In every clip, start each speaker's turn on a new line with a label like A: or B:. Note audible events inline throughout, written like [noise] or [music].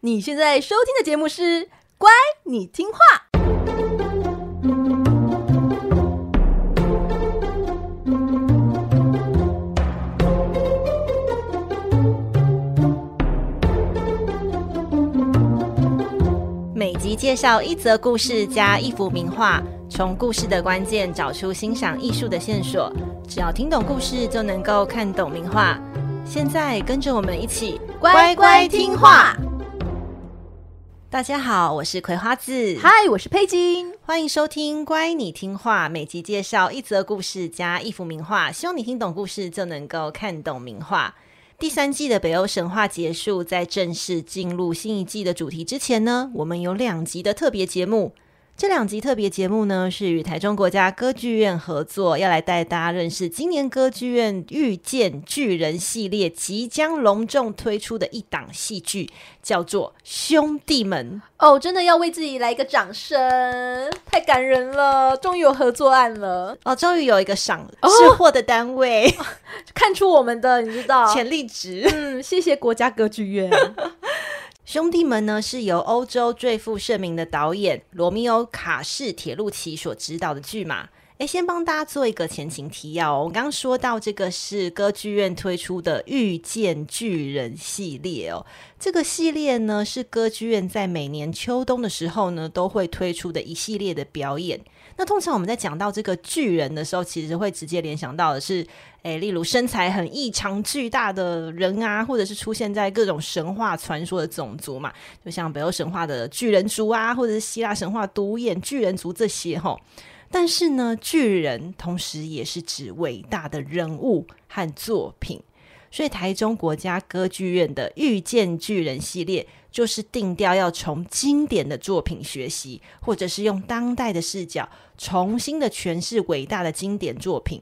A: 你现在收听的节目是《乖，你听话》。
B: 每集介绍一则故事加一幅名画，从故事的关键找出欣赏艺术的线索。只要听懂故事，就能够看懂名画。现在跟着我们一起
A: 乖乖听画。
B: 大家好，我是葵花子。
A: 嗨，我是佩金。
B: 欢迎收听《乖，你听话》，每集介绍一则故事加一幅名画，希望你听懂故事就能够看懂名画。第三季的北欧神话结束，在正式进入新一季的主题之前呢，我们有两集的特别节目。这两集特别节目呢，是与台中国家歌剧院合作，要来带大家认识今年歌剧院遇见巨人系列即将隆重推出的一档戏剧，叫做《兄弟们》。
A: 哦，真的要为自己来一个掌声，太感人了！终于有合作案了，
B: 哦，终于有一个赏识货的单位，
A: 哦，[laughs] 看出我们的你知道
B: 潜力值。
A: 嗯，谢谢国家歌剧院。[laughs]
B: 兄弟们呢，是由欧洲最负盛名的导演罗密欧·卡士铁路奇所执导的剧嘛。诶，先帮大家做一个前情提要。我刚刚说到这个是歌剧院推出的《遇见巨人》系列哦。这个系列呢，是歌剧院在每年秋冬的时候呢，都会推出的一系列的表演。那通常我们在讲到这个巨人的时候，其实会直接联想到的是，诶，例如身材很异常巨大的人啊，或者是出现在各种神话传说的种族嘛，就像北欧神话的巨人族啊，或者是希腊神话独眼巨人族这些齁。但是呢，巨人同时也是指伟大的人物和作品，所以台中国家歌剧院的遇见巨人系列。就是定调要从经典的作品学习，或者是用当代的视角重新的诠释伟大的经典作品。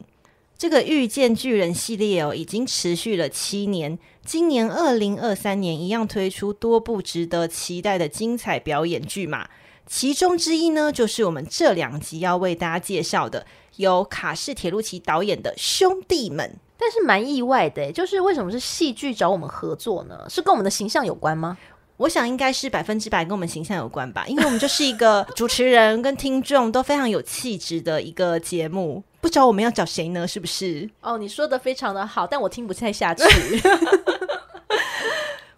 B: 这个遇见巨人系列哦，已经持续了七年，今年二零二三年一样推出多部值得期待的精彩表演剧码。其中之一呢，就是我们这两集要为大家介绍的，由卡士铁路奇导演的《兄弟们》。
A: 但是蛮意外的，就是为什么是戏剧找我们合作呢？是跟我们的形象有关吗？
B: 我想应该是百分之百跟我们形象有关吧，因为我们就是一个 [laughs] 主持人跟听众都非常有气质的一个节目，不找我们要找谁呢？是不是？
A: 哦，你说的非常的好，但我听不太下去。[laughs]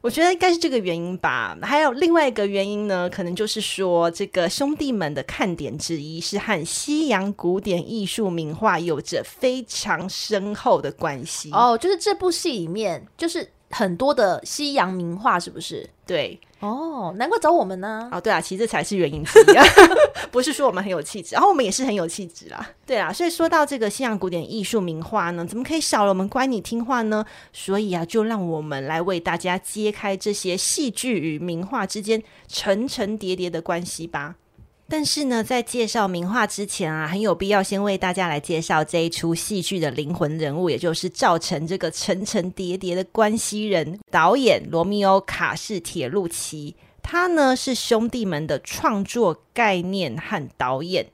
B: 我觉得应该是这个原因吧。还有另外一个原因呢，可能就是说，这个兄弟们的看点之一是和西洋古典艺术名画有着非常深厚的关系。
A: 哦，就是这部戏里面就是。很多的西洋名画是不是？
B: 对
A: 哦，难怪找我们呢。
B: 哦，对啊，其实这才是原因之一，[laughs] 不是说我们很有气质，然后我们也是很有气质啦。对啊，所以说到这个西洋古典艺术名画呢，怎么可以少了我们乖你听话呢？所以啊，就让我们来为大家揭开这些戏剧与名画之间层层叠叠的关系吧。但是呢，在介绍名画之前啊，很有必要先为大家来介绍这一出戏剧的灵魂人物，也就是造成这个层层叠叠的关系人——导演罗密欧·卡士铁路奇。他呢是兄弟们的创作概念和导演。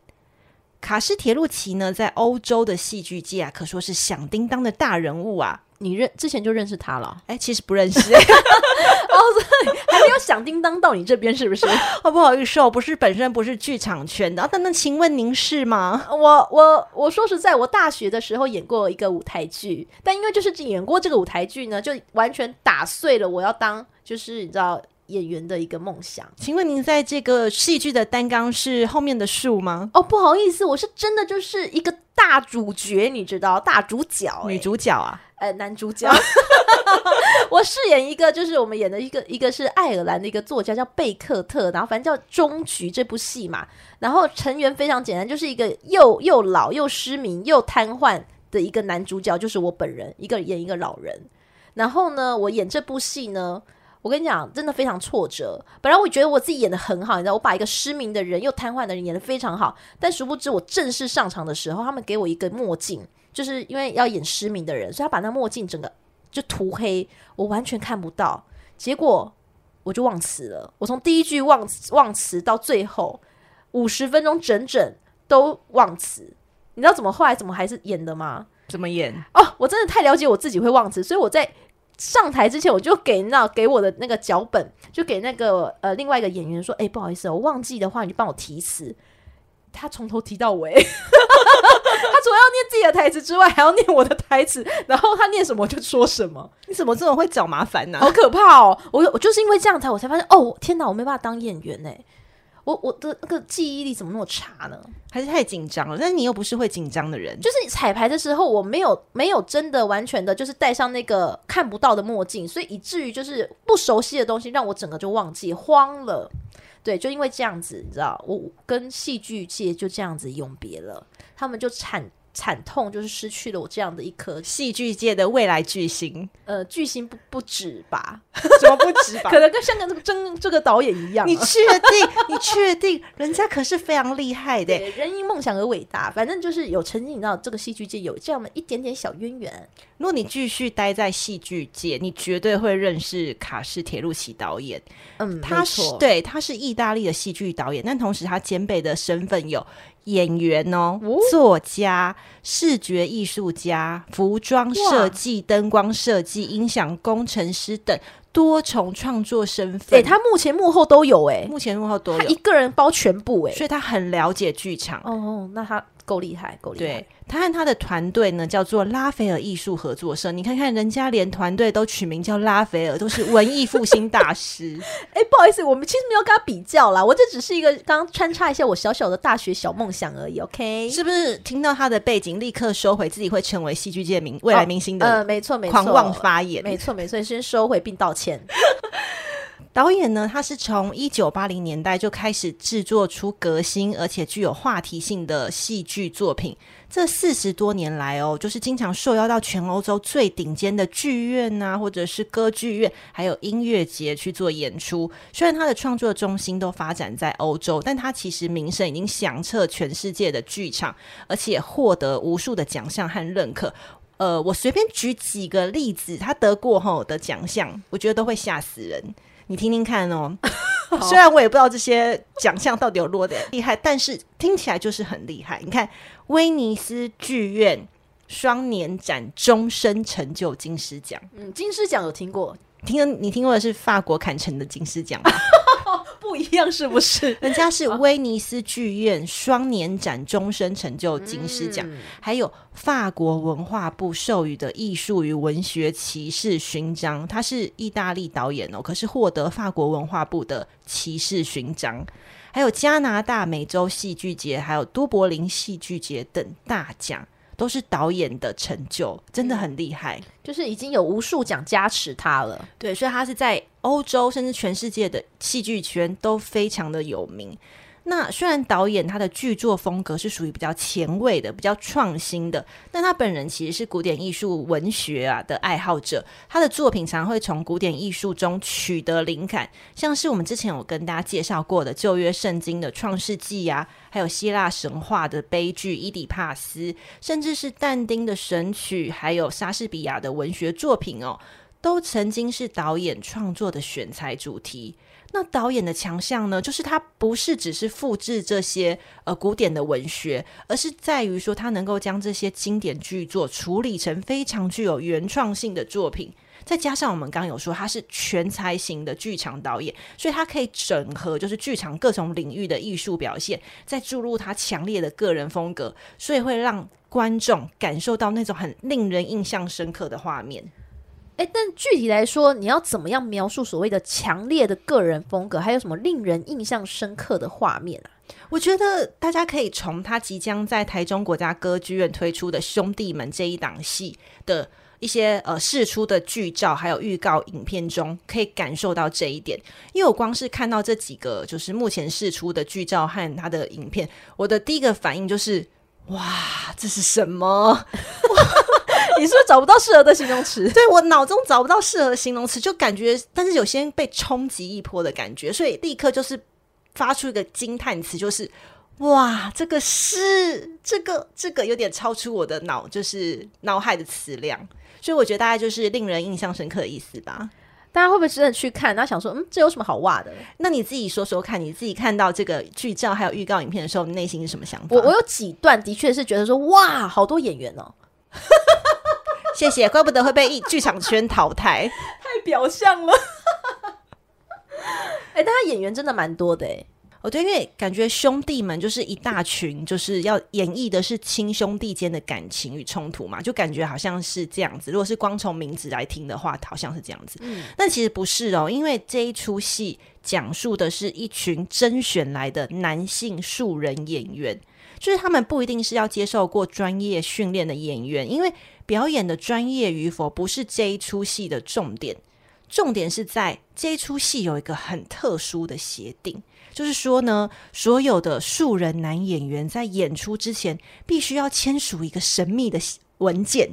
B: 卡士铁路奇呢，在欧洲的戏剧界啊，可说是响叮当的大人物啊。
A: 你认之前就认识他了？
B: 哎，其实不认识。[laughs]
A: 哦，所以还没有响叮当到你这边，是不是？[laughs]
B: 哦，不好意思，我不是本身不是剧场圈的。啊，但那请问您是吗？
A: 我我我说实在，我大学的时候演过一个舞台剧，但因为就是演过这个舞台剧呢，就完全打碎了我要当就是你知道演员的一个梦想。
B: 请问您在这个戏剧的担纲是后面的树吗？
A: 哦，不好意思，我是真的就是一个大主角，你知道，大主角，欸，
B: 女主角啊。
A: 呃，男主角，[laughs] 我饰演一个，就是我们演的一个，一个是爱尔兰的一个作家叫贝克特，然后反正叫《终局》这部戏嘛，然后成员非常简单，就是一个又又老又失明又瘫痪的一个男主角，就是我本人，一个演一个老人。然后呢，我演这部戏呢，我跟你讲，真的非常挫折。本来我觉得我自己演得很好，你知道，我把一个失明的人又瘫痪的人演得非常好，但殊不知我正式上场的时候，他们给我一个墨镜。就是因为要演失明的人，所以他把那墨镜整个就涂黑，我完全看不到。结果我就忘词了。我从第一句忘忘词到最后五十分钟整整都忘词。你知道怎么后来怎么还是演的吗？
B: 怎么演？
A: 哦，我真的太了解我自己会忘词，所以我在上台之前，我就给那给我的那个脚本，就给那个呃另外一个演员说：“哎、欸，不好意思，我忘记的话，你就帮我提词。”他从头提到尾，[laughs] 他除了要念自己的台词之外，还要念我的台词，然后他念什么我就说什么。
B: 你怎么这么会找麻烦呢、啊？
A: 好可怕哦！我我就是因为这样才我才发现，哦天哪，我没办法当演员呢。我我的那个记忆力怎么那么差呢？
B: 还是太紧张了？但是你又不是会紧张的人，
A: 就是彩排的时候，我没有没有真的完全的，就是戴上那个看不到的墨镜，所以以至于就是不熟悉的东西，让我整个就忘记慌了。对，就因为这样子，你知道，我跟戏剧界就这样子永别了，他们就产。惨痛就是失去了我这样的一颗
B: 戏剧界的未来巨星，
A: 呃，巨星不不止吧？[laughs]
B: 怎么不止吧？
A: 可能跟香港这个真这个导演一样、啊。
B: 你确定？你确定？人家可是非常厉害的，
A: 人因梦想而伟大。反正就是有曾经，你知道，这个戏剧界有这样的一点点小渊源。
B: 如果你继续待在戏剧界，你绝对会认识卡士铁路奇导演。
A: 嗯，
B: 他是对，他是意大利的戏剧导演，但同时他兼备的身份有。演员哦，哦。作家、视觉艺术家、服装设计、灯光设计、音响工程师等多重创作身份。
A: 哎，他目前幕后都有哎，
B: 目前幕后都有，
A: 他一个人包全部哎，
B: 所以他很了解剧场。
A: 哦哦，那他。够厉害，够厉害！
B: 对，他和他的团队呢，叫做拉斐尔艺术合作社。你看看人家连团队都取名叫拉斐尔，都是文艺复兴大师。
A: 哎、[laughs] 欸，不好意思，我们其实没有跟他比较啦，我这只是一个刚刚穿插一下我小小的大学小梦想而已。OK，
B: 是不是听到他的背景，立刻收回自己会成为戏剧界明未来明星的？
A: 呃，没错，没错，
B: 狂妄发言，
A: 没错，没错，先收回并道歉。[laughs]
B: 导演呢，他是从一九八零年代就开始制作出革新而且具有话题性的戏剧作品。这四十多年来哦，就是经常受邀到全欧洲最顶尖的剧院啊，或者是歌剧院，还有音乐节去做演出。虽然他的创作中心都发展在欧洲，但他其实名声已经响彻全世界的剧场，而且获得无数的奖项和认可。呃，我随便举几个例子，他得过后的奖项，我觉得都会吓死人。你听听看哦，[laughs] [laughs] 虽然我也不知道这些奖项到底有多厉害，但是听起来就是很厉害。你看，威尼斯剧院双年展终身成就金狮奖，
A: 嗯，金狮奖有听过？
B: 听你听过的是法国坎城的金狮奖吗？[laughs]
A: 不一样 [laughs] 是不是？[laughs]
B: 人家是威尼斯剧院双年展终身成就金狮奖，嗯、还有法国文化部授予的艺术与文学骑士勋章。他是意大利导演哦，可是获得法国文化部的骑士勋章，还有加拿大美洲戏剧节，还有都柏林戏剧节等大奖。都是导演的成就，真的很厉害，
A: 就是已经有无数奖加持他了。
B: 对，所以他是在欧洲甚至全世界的戏剧圈都非常的有名。那虽然导演他的剧作风格是属于比较前卫的、比较创新的，但他本人其实是古典艺术文学啊的爱好者。他的作品常会从古典艺术中取得灵感，像是我们之前有跟大家介绍过的旧约圣经的创世纪啊，还有希腊神话的悲剧《伊底帕斯》，甚至是但丁的神曲，还有莎士比亚的文学作品哦，都曾经是导演创作的选材主题。那导演的强项呢，就是他不是只是复制这些呃古典的文学，而是在于说他能够将这些经典剧作处理成非常具有原创性的作品。再加上我们刚有说他是全才型的剧场导演，所以他可以整合就是剧场各种领域的艺术表现，再注入他强烈的个人风格，所以会让观众感受到那种很令人印象深刻的画面。
A: 哎，但具体来说，你要怎么样描述所谓的强烈的个人风格？还有什么令人印象深刻的画面啊？
B: 我觉得大家可以从他即将在台中国家歌剧院推出的《兄弟们》这一档戏的一些呃试出的剧照，还有预告影片中，可以感受到这一点。因为我光是看到这几个就是目前试出的剧照和他的影片，我的第一个反应就是：哇，这是什么？[laughs]
A: 你是不是找不到适合的形容词？[laughs]
B: 对，我脑中找不到适合的形容词，就感觉，但是有些被冲击一波的感觉，所以立刻就是发出一个惊叹词，就是哇，这个是这个这个有点超出我的脑，就是脑海的词量，所以我觉得大概就是令人印象深刻的意思吧。
A: 大家会不会真的去看？然后想说，嗯，这有什么好哇的？
B: 那你自己说说看，你自己看到这个剧照还有预告影片的时候，你内心是什么想法？
A: 我我有几段的确是觉得说，哇，好多演员哦。[laughs]
B: 谢谢，怪不得会被一剧场圈淘汰，
A: 太表象了。[laughs] 哎、欸，但他演员真的蛮多的哎。
B: 哦，对，因为感觉兄弟们就是一大群，就是要演绎的是亲兄弟间的感情与冲突嘛，就感觉好像是这样子。如果是光从名字来听的话，好像是这样子。嗯，但其实不是哦，因为这一出戏讲述的是一群甄选来的男性素人演员，就是他们不一定是要接受过专业训练的演员，因为表演的专业与否不是这一出戏的重点，重点是在这一出戏有一个很特殊的协定。就是说呢，所有的素人男演员在演出之前，必须要签署一个神秘的文件，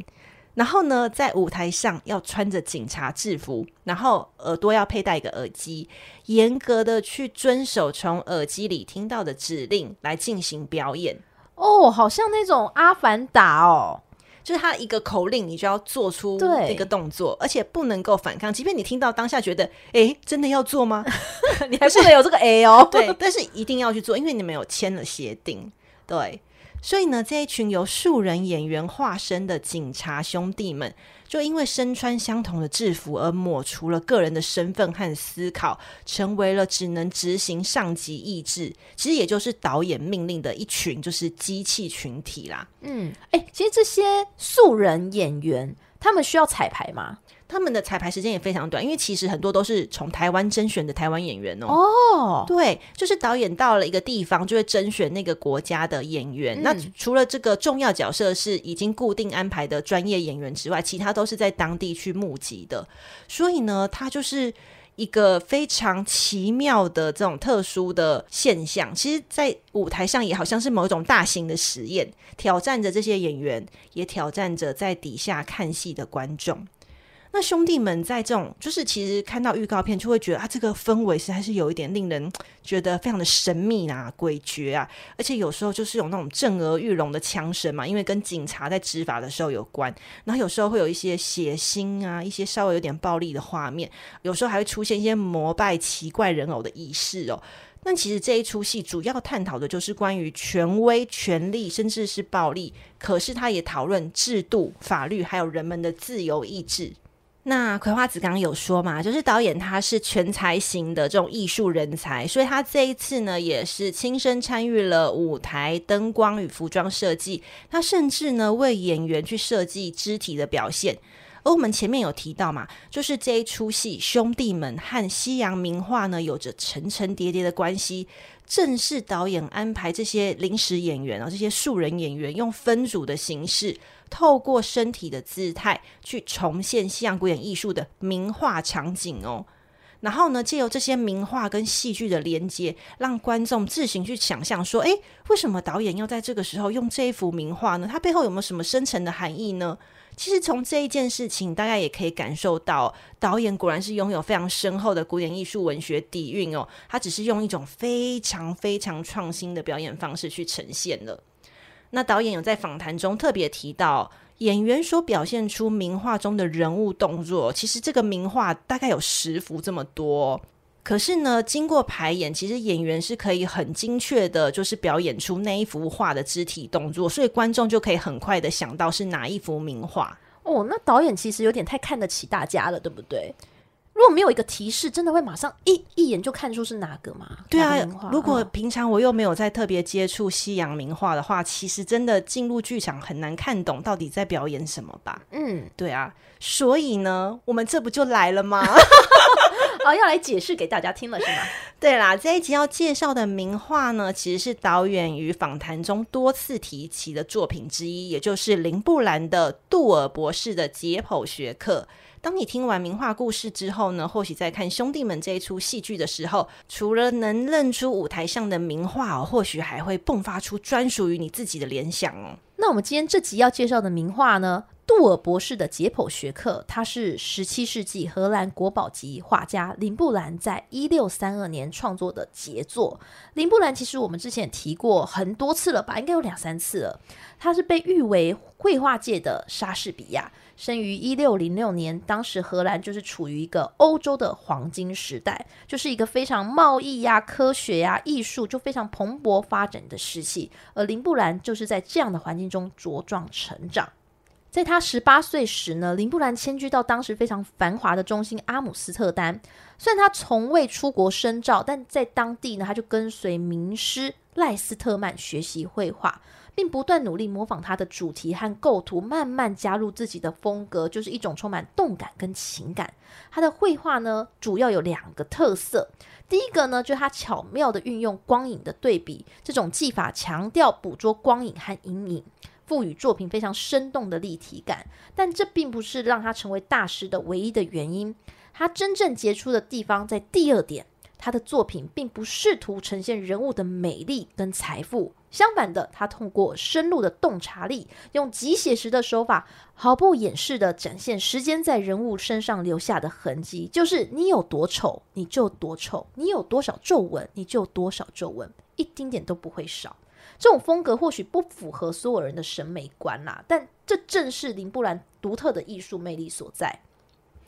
B: 然后呢，在舞台上要穿着警察制服，然后耳朵要佩戴一个耳机，严格的去遵守从耳机里听到的指令来进行表演。
A: 哦，好像那种阿凡达哦。
B: 就是他一个口令，你就要做出这个动作，而且不能够反抗。即便你听到当下觉得，哎，真的要做吗？[laughs]
A: 你还是得有这个 A 哦。[laughs]
B: 对，但是一定要去做，因为你们有签了协定。对，所以呢，这一群由素人演员化身的警察兄弟们。就因为身穿相同的制服而抹除了个人的身份和思考，成为了只能执行上级意志，其实也就是导演命令的一群，就是机器群体啦。
A: 嗯，哎、其实这些素人演员，他们需要彩排吗？
B: 他们的彩排时间也非常短，因为其实很多都是从台湾甄选的台湾演员哦。
A: 哦，
B: 对，就是导演到了一个地方，就会甄选那个国家的演员。嗯、那除了这个重要角色是已经固定安排的专业演员之外，其他都是在当地去募集的。所以呢，它就是一个非常奇妙的这种特殊的现象。其实，在舞台上也好像是某一种大型的实验，挑战着这些演员，也挑战着在底下看戏的观众。那兄弟们在这种，就是其实看到预告片就会觉得啊，这个氛围实在是有一点令人觉得非常的神秘啊、诡谲啊，而且有时候就是有那种震耳欲聋的枪声嘛，因为跟警察在执法的时候有关。然后有时候会有一些血腥啊、一些稍微有点暴力的画面，有时候还会出现一些膜拜奇怪人偶的仪式哦。那其实这一出戏主要探讨的就是关于权威、权力，甚至是暴力。可是他也讨论制度、法律，还有人们的自由意志。那葵花子刚刚有说嘛，就是导演他是全才型的这种艺术人才，所以他这一次呢也是亲身参与了舞台灯光与服装设计，他甚至呢为演员去设计肢体的表现。而我们前面有提到嘛，就是这一出戏兄弟们和西洋名画呢有着层层叠叠的关系，正是导演安排这些临时演员啊，这些素人演员用分组的形式。透过身体的姿态去重现西洋古典艺术的名画场景哦，然后呢，借由这些名画跟戏剧的连接，让观众自行去想象说，诶，为什么导演要在这个时候用这一幅名画呢？它背后有没有什么深层的含义呢？其实从这一件事情，大家也可以感受到，导演果然是拥有非常深厚的古典艺术文学底蕴哦。他只是用一种非常非常创新的表演方式去呈现了。那导演有在访谈中特别提到，演员所表现出名画中的人物动作，其实这个名画大概有十幅这么多。可是呢，经过排演，其实演员是可以很精确的，就是表演出那一幅画的肢体动作，所以观众就可以很快的想到是哪一幅名画。
A: 哦，那导演其实有点太看得起大家了，对不对？如果没有一个提示，真的会马上一一眼就看出是哪个吗？
B: 对啊，如果平常我又没有在特别接触西洋名画的话，其实真的进入剧场很难看懂到底在表演什么吧？嗯，对啊，所以呢，我们这不就来了吗？[laughs] [laughs] [laughs] [laughs]
A: 哦，要来解释给大家听了是吗？
B: 对啦，这一集要介绍的名画呢，其实是导演于访谈中多次提及的作品之一，也就是林布兰的杜尔博士的解剖学课。当你听完名画故事之后呢，或许在看兄弟们这一出戏剧的时候，除了能认出舞台上的名画哦，或许还会迸发出专属于你自己的联想哦。
A: 那我们今天这集要介绍的名画呢，杜尔博士的解剖学课，它是十七世纪荷兰国宝级画家林布兰在一六三二年创作的杰作。林布兰其实我们之前提过很多次了吧，应该有两三次了。他是被誉为绘画界的莎士比亚。生于一六零六年，当时荷兰就是处于一个欧洲的黄金时代，就是一个非常贸易呀、科学呀、艺术就非常蓬勃发展的时期。而林布兰就是在这样的环境中茁壮成长。在他十八岁时呢，林布兰迁居到当时非常繁华的中心阿姆斯特丹。虽然他从未出国深造，但在当地呢，他就跟随名师赖斯特曼学习绘画，并不断努力模仿他的主题和构图，慢慢加入自己的风格，就是一种充满动感跟情感。他的绘画呢，主要有两个特色。第一个呢，就是他巧妙地运用光影的对比，这种技法强调捕捉光影和阴影。赋予作品非常生动的立体感，但这并不是让他成为大师的唯一的原因。他真正杰出的地方在第二点，他的作品并不试图呈现人物的美丽跟财富，相反的，他通过深入的洞察力，用极写实的手法，毫不掩饰地展现时间在人物身上留下的痕迹。就是你有多丑，你就多丑；你有多少皱纹，你就多少皱纹，一丁点都不会少。这种风格或许不符合所有人的审美观啦，但这正是林布兰独特的艺术魅力所在。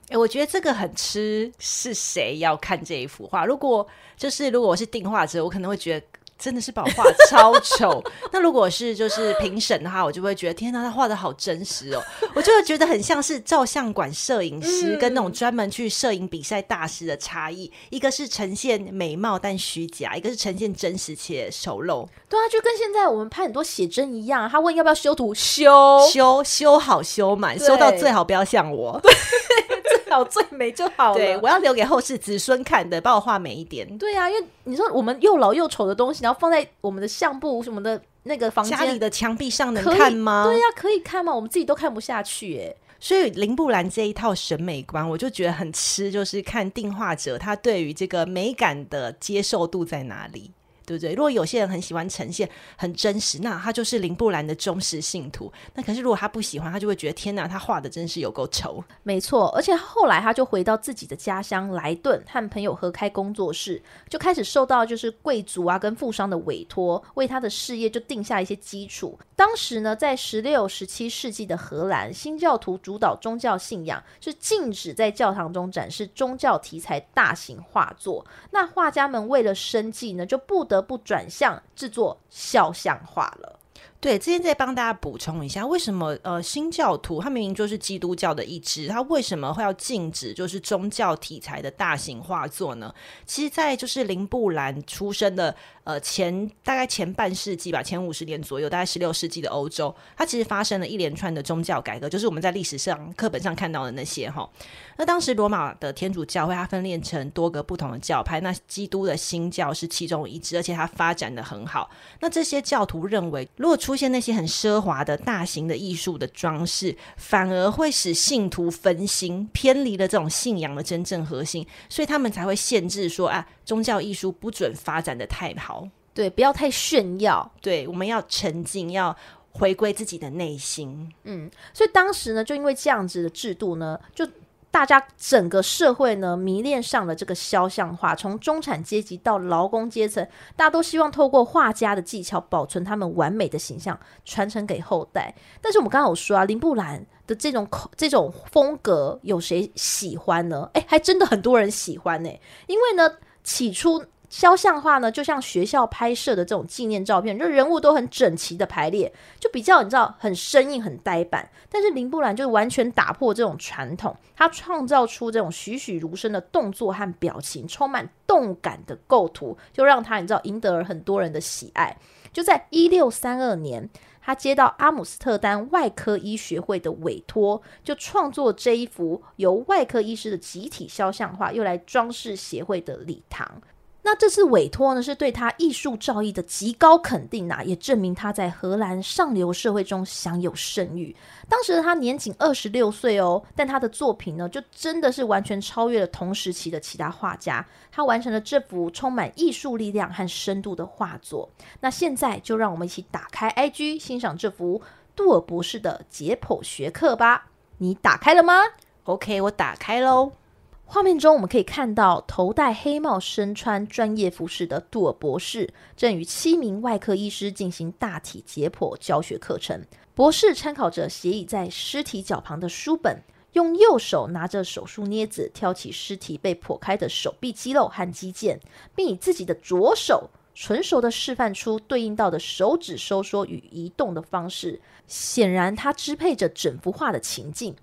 B: 诶，我觉得这个很吃是谁要看这一幅画。如果就是如果我是定画者，我可能会觉得。真的是把我画超丑。[laughs] 那如果是就是评审的话，我就会觉得天哪，他画的好真实哦。我就会觉得很像是照相馆摄影师跟那种专门去摄影比赛大师的差异。一个是呈现美貌但虚假，一个是呈现真实且丑陋。
A: 对啊，就跟现在我们拍很多写真一样。他问要不要修图，修
B: 修修好修满，修到最好不要像我。[laughs] [laughs]
A: 对最好最美就好了。
B: 对，我要留给后世子孙看的，帮我画美一点。
A: 对啊，因为你说我们又老又丑的东西，然后放在我们的相簿什么的那个房间
B: 家里的墙壁上能看吗？
A: 对呀、啊，可以看吗？我们自己都看不下去哎。
B: 所以林布兰这一套审美观，我就觉得很吃，就是看定画者他对于这个美感的接受度在哪里。对不对？如果有些人很喜欢呈现很真实，那他就是林布兰的忠实信徒。那可是如果他不喜欢，他就会觉得天哪，他画的真是有够丑。
A: 没错，而且后来他就回到自己的家乡莱顿，和朋友合开工作室，就开始受到就是贵族啊跟富商的委托，为他的事业就定下一些基础。当时呢，在十六、十七世纪的荷兰，新教徒主导宗教信仰，是禁止在教堂中展示宗教题材大型画作。那画家们为了生计呢，就不得不转向制作肖像画了。
B: 对，之前再帮大家补充一下，为什么呃新教徒他明明就是基督教的一支，他为什么会要禁止就是宗教题材的大型画作呢？其实，在就是林布兰出生的呃前大概前半世纪吧，前五十年左右，大概十六世纪的欧洲，它其实发生了一连串的宗教改革，就是我们在历史上课本上看到的那些哈。那当时罗马的天主教会它分裂成多个不同的教派，那基督的新教是其中一支，而且它发展的很好。那这些教徒认为，如果出出现那些很奢华的大型的艺术的装饰，反而会使信徒分心，偏离了这种信仰的真正核心，所以他们才会限制说啊，宗教艺术不准发展的太好，
A: 对，不要太炫耀，
B: 对，我们要沉静，要回归自己的内心，
A: 嗯，所以当时呢，就因为这样子的制度呢，就。大家整个社会呢，迷恋上了这个肖像画，从中产阶级到劳工阶层，大家都希望透过画家的技巧保存他们完美的形象，传承给后代。但是我们刚刚有说啊，林布兰的这种口这种风格有谁喜欢呢？诶，还真的很多人喜欢呢，因为呢，起初。肖像画呢，就像学校拍摄的这种纪念照片，就人物都很整齐的排列，就比较你知道很生硬、很呆板。但是林布兰就完全打破这种传统，他创造出这种栩栩如生的动作和表情，充满动感的构图，就让他你知道赢得了很多人的喜爱。就在一六三二年，他接到阿姆斯特丹外科医学会的委托，就创作这一幅由外科医师的集体肖像画，用来装饰协会的礼堂。那这次委托呢，是对他艺术造诣的极高肯定呐、也证明他在荷兰上流社会中享有声誉。当时的他年仅二十六岁哦，但他的作品呢，就真的是完全超越了同时期的其他画家。他完成了这幅充满艺术力量和深度的画作。那现在就让我们一起打开 IG 欣赏这幅杜尔博士的解剖学课吧。你打开了吗
B: ？OK，我打开喽。
A: 画面中，我们可以看到头戴黑帽、身穿专业服饰的杜尔博士，正与七名外科医师进行大体解剖教学课程。博士参考着斜倚在尸体脚旁的书本，用右手拿着手术镊子挑起尸体被剖开的手臂肌肉和肌腱，并以自己的左手纯熟的示范出对应到的手指收缩与移动的方式。显然，他支配着整幅画的情境。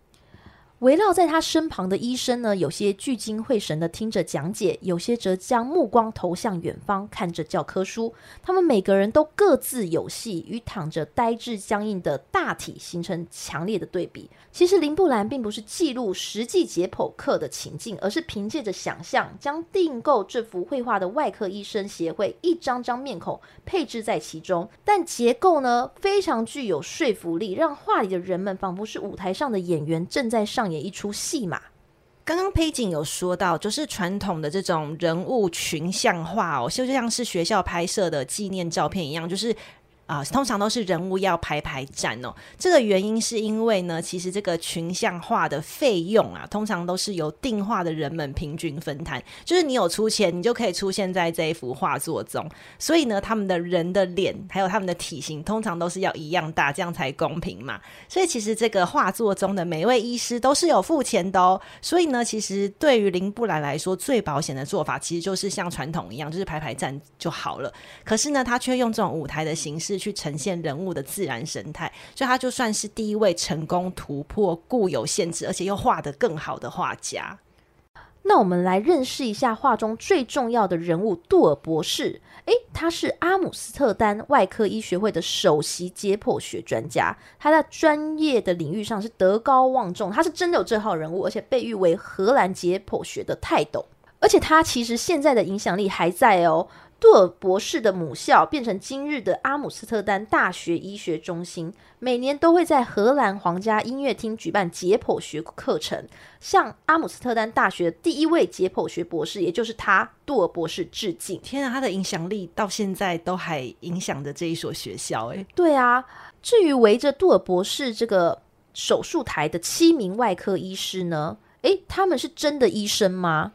A: 围绕在他身旁的医生呢，有些聚精会神地听着讲解，有些则将目光投向远方，看着教科书。他们每个人都各自有戏，与躺着呆滞僵硬的大体形成强烈的对比。其实林布兰并不是记录实际解剖课的情境，而是凭借着想象，将订购这幅绘画的外科医生协会一张张面孔配置在其中。但结构呢，非常具有说服力，让画里的人们仿佛是舞台上的演员，正在上。演一出戏嘛。
B: 刚刚佩景有说到，就是传统的这种人物群像画哦，就像是学校拍摄的纪念照片一样，就是。啊，通常都是人物要排排站哦。这个原因是因为呢，其实这个群像画的费用啊，通常都是由订画的人们平均分摊。就是你有出钱，你就可以出现在这一幅画作中。所以呢，他们的人的脸还有他们的体型，通常都是要一样大，这样才公平嘛。所以其实这个画作中的每一位医师都是有付钱的哦。所以呢，其实对于林布兰来说，最保险的做法其实就是像传统一样，就是排排站就好了。可是呢，他却用这种舞台的形式。去呈现人物的自然神态，所以他就算是第一位成功突破固有限制，而且又画得更好的画家。
A: 那我们来认识一下画中最重要的人物杜尔博士。诶，他是阿姆斯特丹外科医学会的首席解剖学专家，他在专业的领域上是德高望重，他是真的有这号人物，而且被誉为荷兰解剖学的泰斗。而且他其实现在的影响力还在哦。杜尔博士的母校变成今日的阿姆斯特丹大学医学中心，每年都会在荷兰皇家音乐厅举办解剖学课程，向阿姆斯特丹大学第一位解剖学博士，也就是他杜尔博士致敬。
B: 天啊，他的影响力到现在都还影响着这一所学校诶。
A: 对啊，至于围着杜尔博士这个手术台的七名外科医师呢？诶，他们是真的医生吗？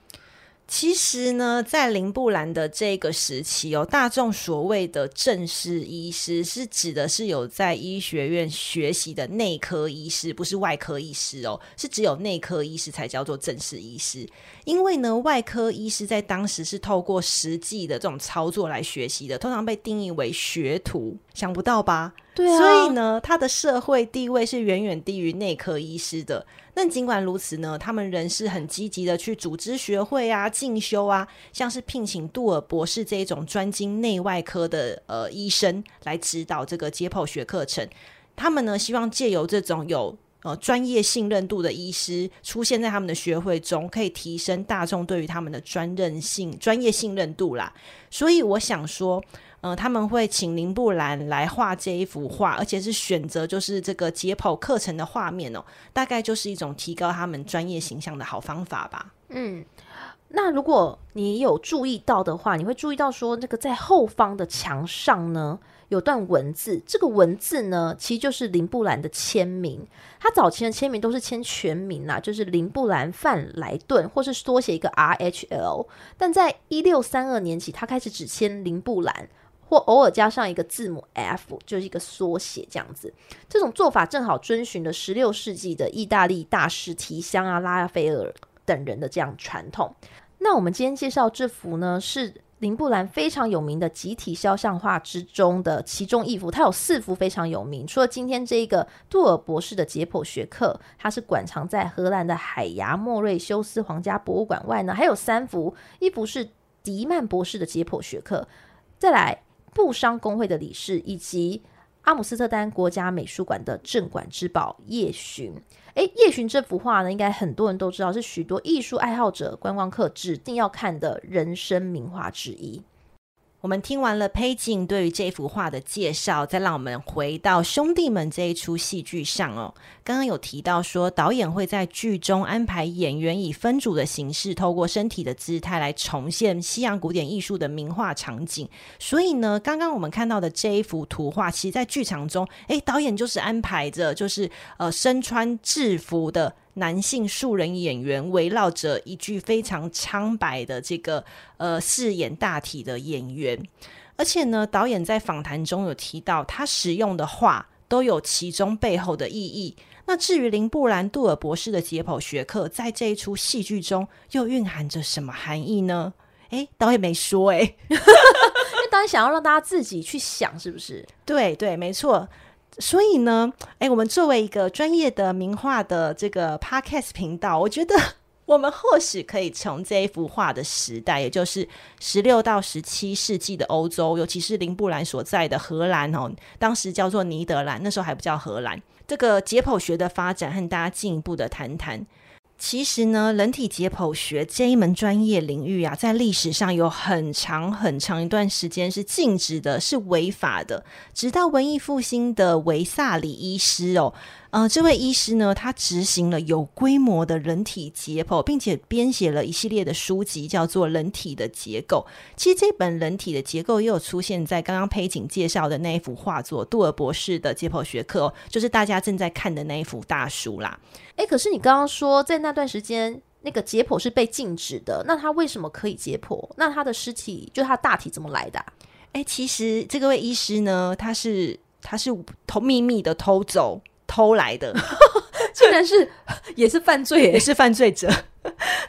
B: 其实呢，在林布兰的这个时期哦，大众所谓的正式医师是指的是有在医学院学习的内科医师，不是外科医师哦，是只有内科医师才叫做正式医师。因为呢，外科医师在当时是透过实际的这种操作来学习的，通常被定义为学徒，想不到吧？
A: 对啊，
B: 所以呢，他的社会地位是远远低于内科医师的。但尽管如此呢，他们仍是很积极的去组织学会啊、进修啊，像是聘请杜尔博士这一种专精内外科的呃医生来指导这个解剖学课程。他们呢，希望借由这种有呃专业信任度的医师出现在他们的学会中，可以提升大众对于他们的专任性、专业信任度啦。所以我想说。呃，他们会请林布兰来画这一幅画，而且是选择就是这个解剖课程的画面哦，大概就是一种提高他们专业形象的好方法吧。
A: 嗯，那如果你有注意到的话，你会注意到说，那个在后方的墙上呢，有段文字，这个文字呢，其实就是林布兰的签名。他早期的签名都是签全名啦，就是林布兰范莱顿，或是缩写一个 R H L。但在一六三二年起，他开始只签林布兰。或偶尔加上一个字母 F，就是一个缩写这样子。这种做法正好遵循了十六世纪的意大利大师提香啊、拉斐尔等人的这样传统。那我们今天介绍这幅呢，是林布兰非常有名的集体肖像画之中的其中一幅。它有四幅非常有名，除了今天这一个杜尔博士的解剖学课，它是馆藏在荷兰的海牙莫瑞修斯皇家博物馆外呢，还有三幅，一幅是迪曼博士的解剖学课，再来。布商工会的理事，以及阿姆斯特丹国家美术馆的镇馆之宝夜巡。诶，夜巡这幅画呢，应该很多人都知道，是许多艺术爱好者、观光客指定要看的人生名画之一。
B: 我们听完了佩景对于这幅画的介绍，再让我们回到兄弟们这一出戏剧上哦。刚刚有提到说，导演会在剧中安排演员以分组的形式，透过身体的姿态来重现西洋古典艺术的名画场景。所以呢，刚刚我们看到的这一幅图画，其实在剧场中，诶，导演就是安排着，就是呃身穿制服的。男性素人演员围绕着一具非常苍白的这个呃饰演大体的演员，而且呢，导演在访谈中有提到，他使用的话都有其中背后的意义。那至于林布兰杜尔博士的解剖学课，在这一出戏剧中又蕴含着什么含义呢？诶，导演没说诶。[laughs]
A: 导演想要让大家自己去想，是不是？
B: 对对，没错。所以呢，哎，我们作为一个专业的名画的这个 podcast 频道，我觉得 [laughs] 我们或许可以从这一幅画的时代，也就是十六到十七世纪的欧洲，尤其是林布兰所在的荷兰哦，当时叫做尼德兰，那时候还不叫荷兰，这个解剖学的发展，和大家进一步的谈谈。其实呢，人体解剖学这一门专业领域啊，在历史上有很长很长一段时间是禁止的，是违法的。直到文艺复兴的维萨里医师哦。呃，这位医师呢，他执行了有规模的人体解剖，并且编写了一系列的书籍，叫做《人体的结构》。其实这本《人体的结构》也有出现在刚刚佩锦介绍的那一幅画作——杜尔博士的解剖学课哦，就是大家正在看的那一幅大书啦。
A: 诶，可是你刚刚说在那段时间，那个解剖是被禁止的，那他为什么可以解剖？那他的尸体，就他大体怎么来的啊？
B: 诶，其实这个位医师呢，他是他是偷秘密的偷走。偷来的，[laughs] [laughs]
A: 竟然是 [laughs] 也是犯罪，
B: 也是犯罪者。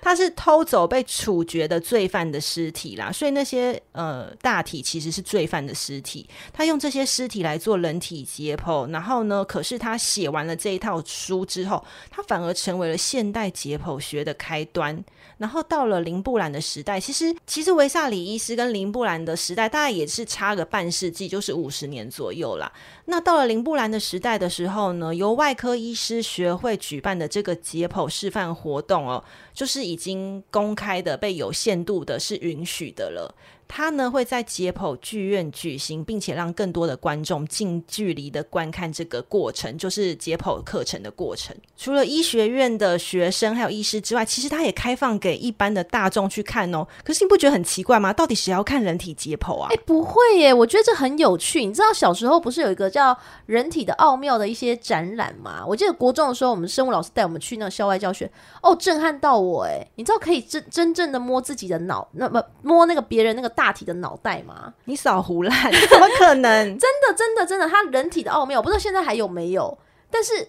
B: 他是偷走被处决的罪犯的尸体啦，所以那些呃大体其实是罪犯的尸体。他用这些尸体来做人体解剖，然后呢，可是他写完了这一套书之后，他反而成为了现代解剖学的开端。然后到了林布兰的时代，其实其实维萨里医师跟林布兰的时代大概也是差个半世纪，就是五十年左右啦。那到了林布兰的时代的时候呢，由外科医师学会举办的这个解剖示范活动哦，就是已经公开的、被有限度的是允许的了。他呢会在解剖剧院举行，并且让更多的观众近距离的观看这个过程，就是解剖课程的过程。除了医学院的学生还有医师之外，其实他也开放给一般的大众去看哦。可是你不觉得很奇怪吗？到底谁要看人体解剖啊？
A: 哎，不会耶，我觉得这很有趣。你知道小时候不是有一个叫《人体的奥妙》的一些展览吗？我记得国中的时候，我们生物老师带我们去那个校外教学，哦，震撼到我哎！你知道可以真真正的摸自己的脑，那么摸那个别人那个。大体的脑袋吗？
B: 你少胡乱，[laughs] 怎么可能？
A: 真的，真的，真的，他人体的奥妙，我不知道现在还有没有。但是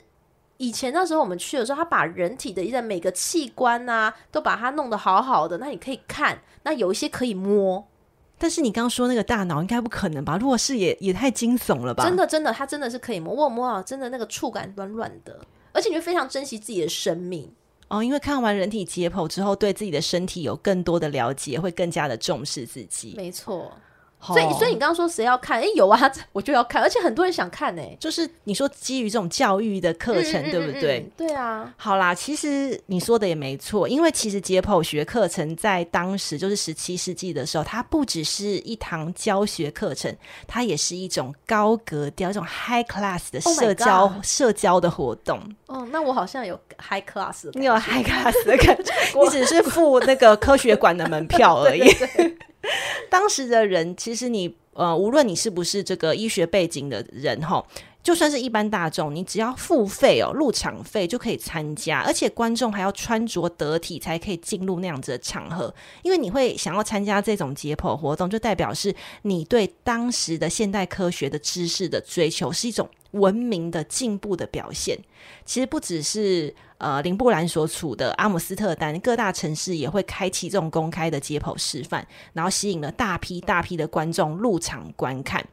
A: 以前那时候我们去的时候，他把人体的一些每个器官啊，都把它弄得好好的。那你可以看，那有一些可以摸。
B: 但是你刚刚说那个大脑，应该不可能吧？如果是也，也也太惊悚了吧？
A: 真的，真的，它真的是可以摸，我摸啊，真的那个触感软软的，而且你会非常珍惜自己的生命。
B: 哦，因为看完人体解剖之后，对自己的身体有更多的了解，会更加的重视自己。
A: 没错。所以，所以你刚刚说谁要看？哎，有啊，我就要看，而且很多人想看呢。
B: 就是你说基于这种教育的课程，嗯、对不对？
A: 嗯嗯、对啊。
B: 好啦，其实你说的也没错，因为其实解剖学课程在当时就是十七世纪的时候，它不只是一堂教学课程，它也是一种高格调、一种 high class 的社交、oh、社交的活动。
A: 哦，那我好像有 high class，
B: 你有 high class 的感觉，[laughs] 你只是付那个科学馆的门票而已。[laughs] 对对对 [laughs] 当时的人，其实你呃，无论你是不是这个医学背景的人哈，就算是一般大众，你只要付费哦，入场费就可以参加，而且观众还要穿着得体才可以进入那样子的场合，因为你会想要参加这种解剖活动，就代表是你对当时的现代科学的知识的追求，是一种文明的进步的表现。其实不只是。呃，林布兰所处的阿姆斯特丹，各大城市也会开启这种公开的解剖示范，然后吸引了大批大批的观众入场观看。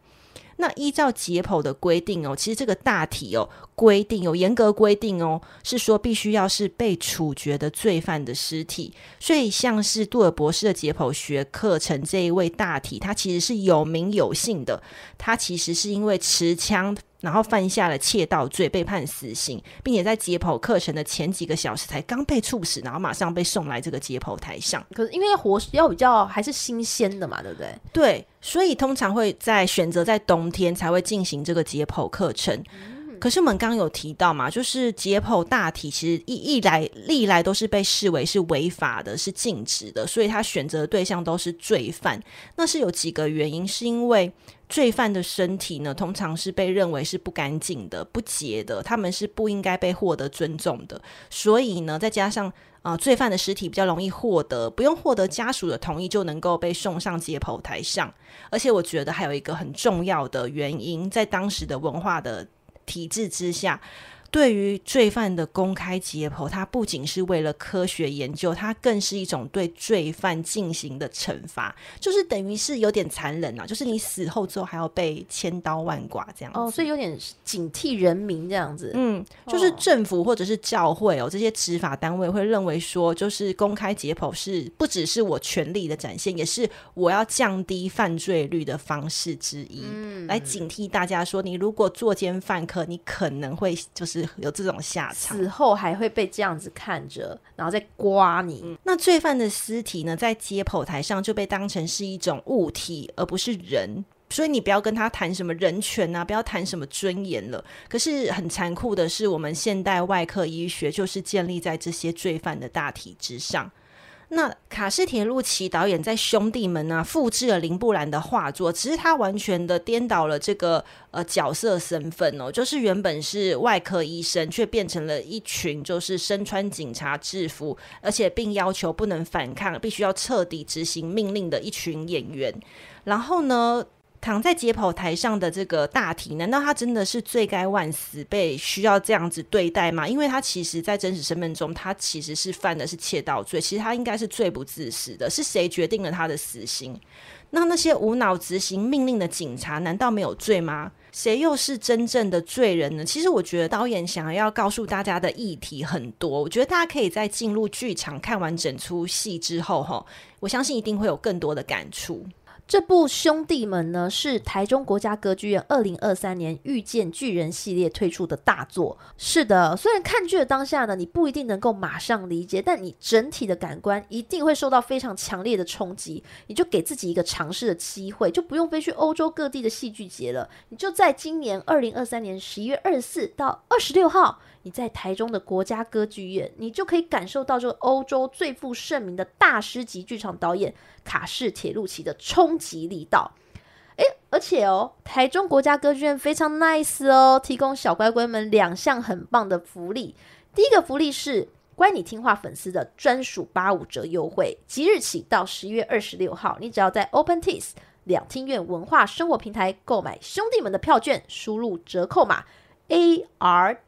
B: 那依照解剖的规定哦，其实这个大体哦规定有严格规定哦，是说必须要是被处决的罪犯的尸体。所以像是杜尔博士的解剖学课程这一位大体，他其实是有名有姓的，他其实是因为持枪。然后犯下了窃盗罪，被判死刑，并且在解剖课程的前几个小时才刚被处死，然后马上被送来这个解剖台上。
A: 可是因为要活要比较还是新鲜的嘛，对不对？
B: 对，所以通常会在选择在冬天才会进行这个解剖课程。嗯、可是我们刚刚有提到嘛，就是解剖大体其实一一来历来都是被视为是违法的，是禁止的，所以他选择的对象都是罪犯。那是有几个原因，是因为。罪犯的身体呢，通常是被认为是不干净的、不洁的，他们是不应该被获得尊重的。所以呢，再加上啊、罪犯的尸体比较容易获得，不用获得家属的同意就能够被送上解剖台上。而且，我觉得还有一个很重要的原因，在当时的文化的体制之下。对于罪犯的公开解剖，它不仅是为了科学研究，它更是一种对罪犯进行的惩罚，就是等于是有点残忍啊，就是你死后之后还要被千刀万剐这样子。
A: 哦，所以有点警惕人民这样子。
B: 嗯，就是政府或者是教会哦，这些执法单位会认为说，就是公开解剖是不只是我权力的展现，也是我要降低犯罪率的方式之一，嗯，来警惕大家说，你如果作奸犯科，你可能会就是有这种下场，
A: 死后还会被这样子看着，然后再刮你。
B: 嗯，那罪犯的尸体呢，在解剖台上就被当成是一种物体，而不是人。所以你不要跟他谈什么人权啊，不要谈什么尊严了。可是很残酷的是，我们现代外科医学就是建立在这些罪犯的大体之上。那卡斯铁路奇导演在《兄弟们》呢，复制了林布兰的画作，只是他完全的颠倒了这个呃角色身份哦，就是原本是外科医生，却变成了一群就是身穿警察制服，而且并要求不能反抗，必须要彻底执行命令的一群演员。然后呢，躺在解剖台上的这个大体，难道他真的是罪该万死，被需要这样子对待吗？因为他其实，在真实身份中，他其实是犯的是窃盗罪，其实他应该是罪不自死的。是谁决定了他的死刑？那那些无脑执行命令的警察，难道没有罪吗？谁又是真正的罪人呢？其实，我觉得导演想要告诉大家的议题很多，我觉得大家可以在进入剧场看完整出戏之后，哈，我相信一定会有更多的感触。
A: 这部《兄弟们》呢，是台中国家歌剧院二零二三年遇见巨人系列推出的大作。是的，虽然看剧的当下呢，你不一定能够马上理解，但你整体的感官一定会受到非常强烈的冲击。你就给自己一个尝试的机会，就不用飞去欧洲各地的戏剧节了。你就在今年二零二三年十一月二十四到二十六号。你在台中的国家歌剧院，你就可以感受到这个欧洲最负盛名的大师级剧场导演卡士铁路奇的冲击力道。诶，而且哦，台中国家歌剧院非常 nice 哦，提供小乖乖们两项很棒的福利。第一个福利是乖你听话粉丝的专属八五折优惠，即日起到十一月二十六号，你只要在 OpenTix 两厅院文化生活平台购买兄弟们的票券，输入折扣码 ART。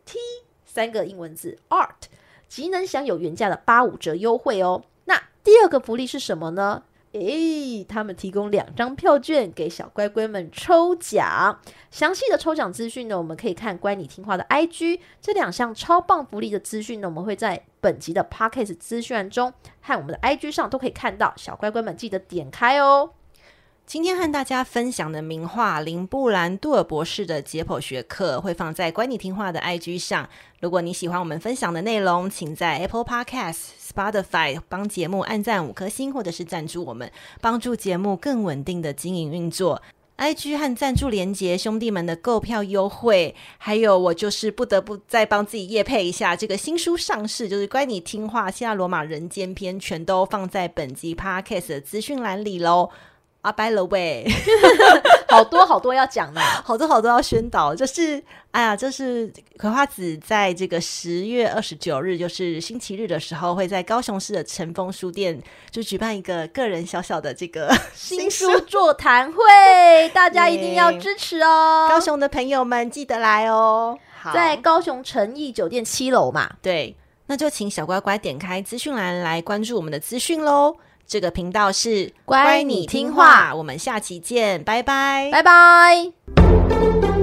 A: 三个英文字 art 即能享有原价的八五折优惠哦。那第二个福利是什么呢？诶，他们提供两张票券给小乖乖们抽奖。详细的抽奖资讯呢，我们可以看乖你听话的 IG。这两项超棒福利的资讯呢，我们会在本集的 Podcast 资讯中和我们的 IG 上都可以看到。小乖乖们记得点开哦。
B: 今天和大家分享的名画林布兰杜尔博士的解剖学课会放在乖你听话的 IG 上。如果你喜欢我们分享的内容，请在 Apple Podcast、Spotify 帮节目按赞五颗星，或者是赞助我们，帮助节目更稳定的经营运作。IG 和赞助连接，兄弟们的购票优惠，还有我就是不得不再帮自己夜配一下这个新书上市，就是乖你听话《希腊罗马人间篇》，全都放在本集 Podcast 的资讯栏里喽。啊，by the way，[laughs]
A: 好多好多要讲呢，[laughs]
B: 好多好多要宣导。就是，哎呀，就是葵花籽在这个十月二十九日，就是星期日的时候，会在高雄市的晨风书店就举办一个个人小小的这个 [laughs]
A: 新书座谈会，大家一定要支持哦。
B: 高雄的朋友们记得来哦。好，
A: 在高雄诚毅酒店七楼嘛。
B: 对，那就请小乖乖点开资讯栏来关注我们的资讯喽。这个频道是
A: 乖你听话，
B: 我们下期见，拜拜，
A: 拜拜。